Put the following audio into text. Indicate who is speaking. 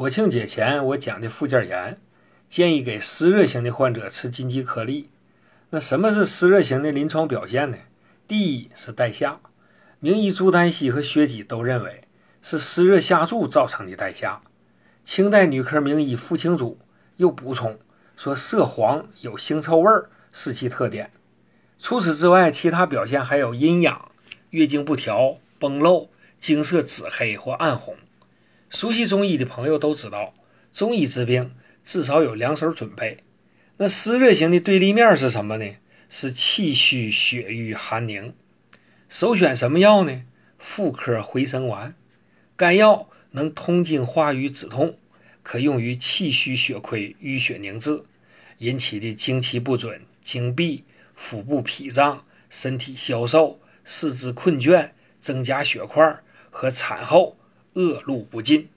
Speaker 1: 国庆节前我讲的附件炎，建议给湿热型的患者吃金鸡颗粒。那什么是湿热型的临床表现呢？第一是带下，名医朱丹溪和薛己都认为是湿热下注造成的带下。清代女科名医傅青主又补充说，色黄有腥臭味儿是其特点。除此之外，其他表现还有阴痒、月经不调、崩漏、经色紫黑或暗红。熟悉中医的朋友都知道，中医治病至少有两手准备。那湿热型的对立面是什么呢？是气虚血瘀寒凝。首选什么药呢？妇科回生丸。该药能通经化瘀止痛，可用于气虚血亏、淤血凝滞引起的经期不准、经闭、腹部脾胀、身体消瘦、四肢困倦、增加血块和产后。恶露不尽。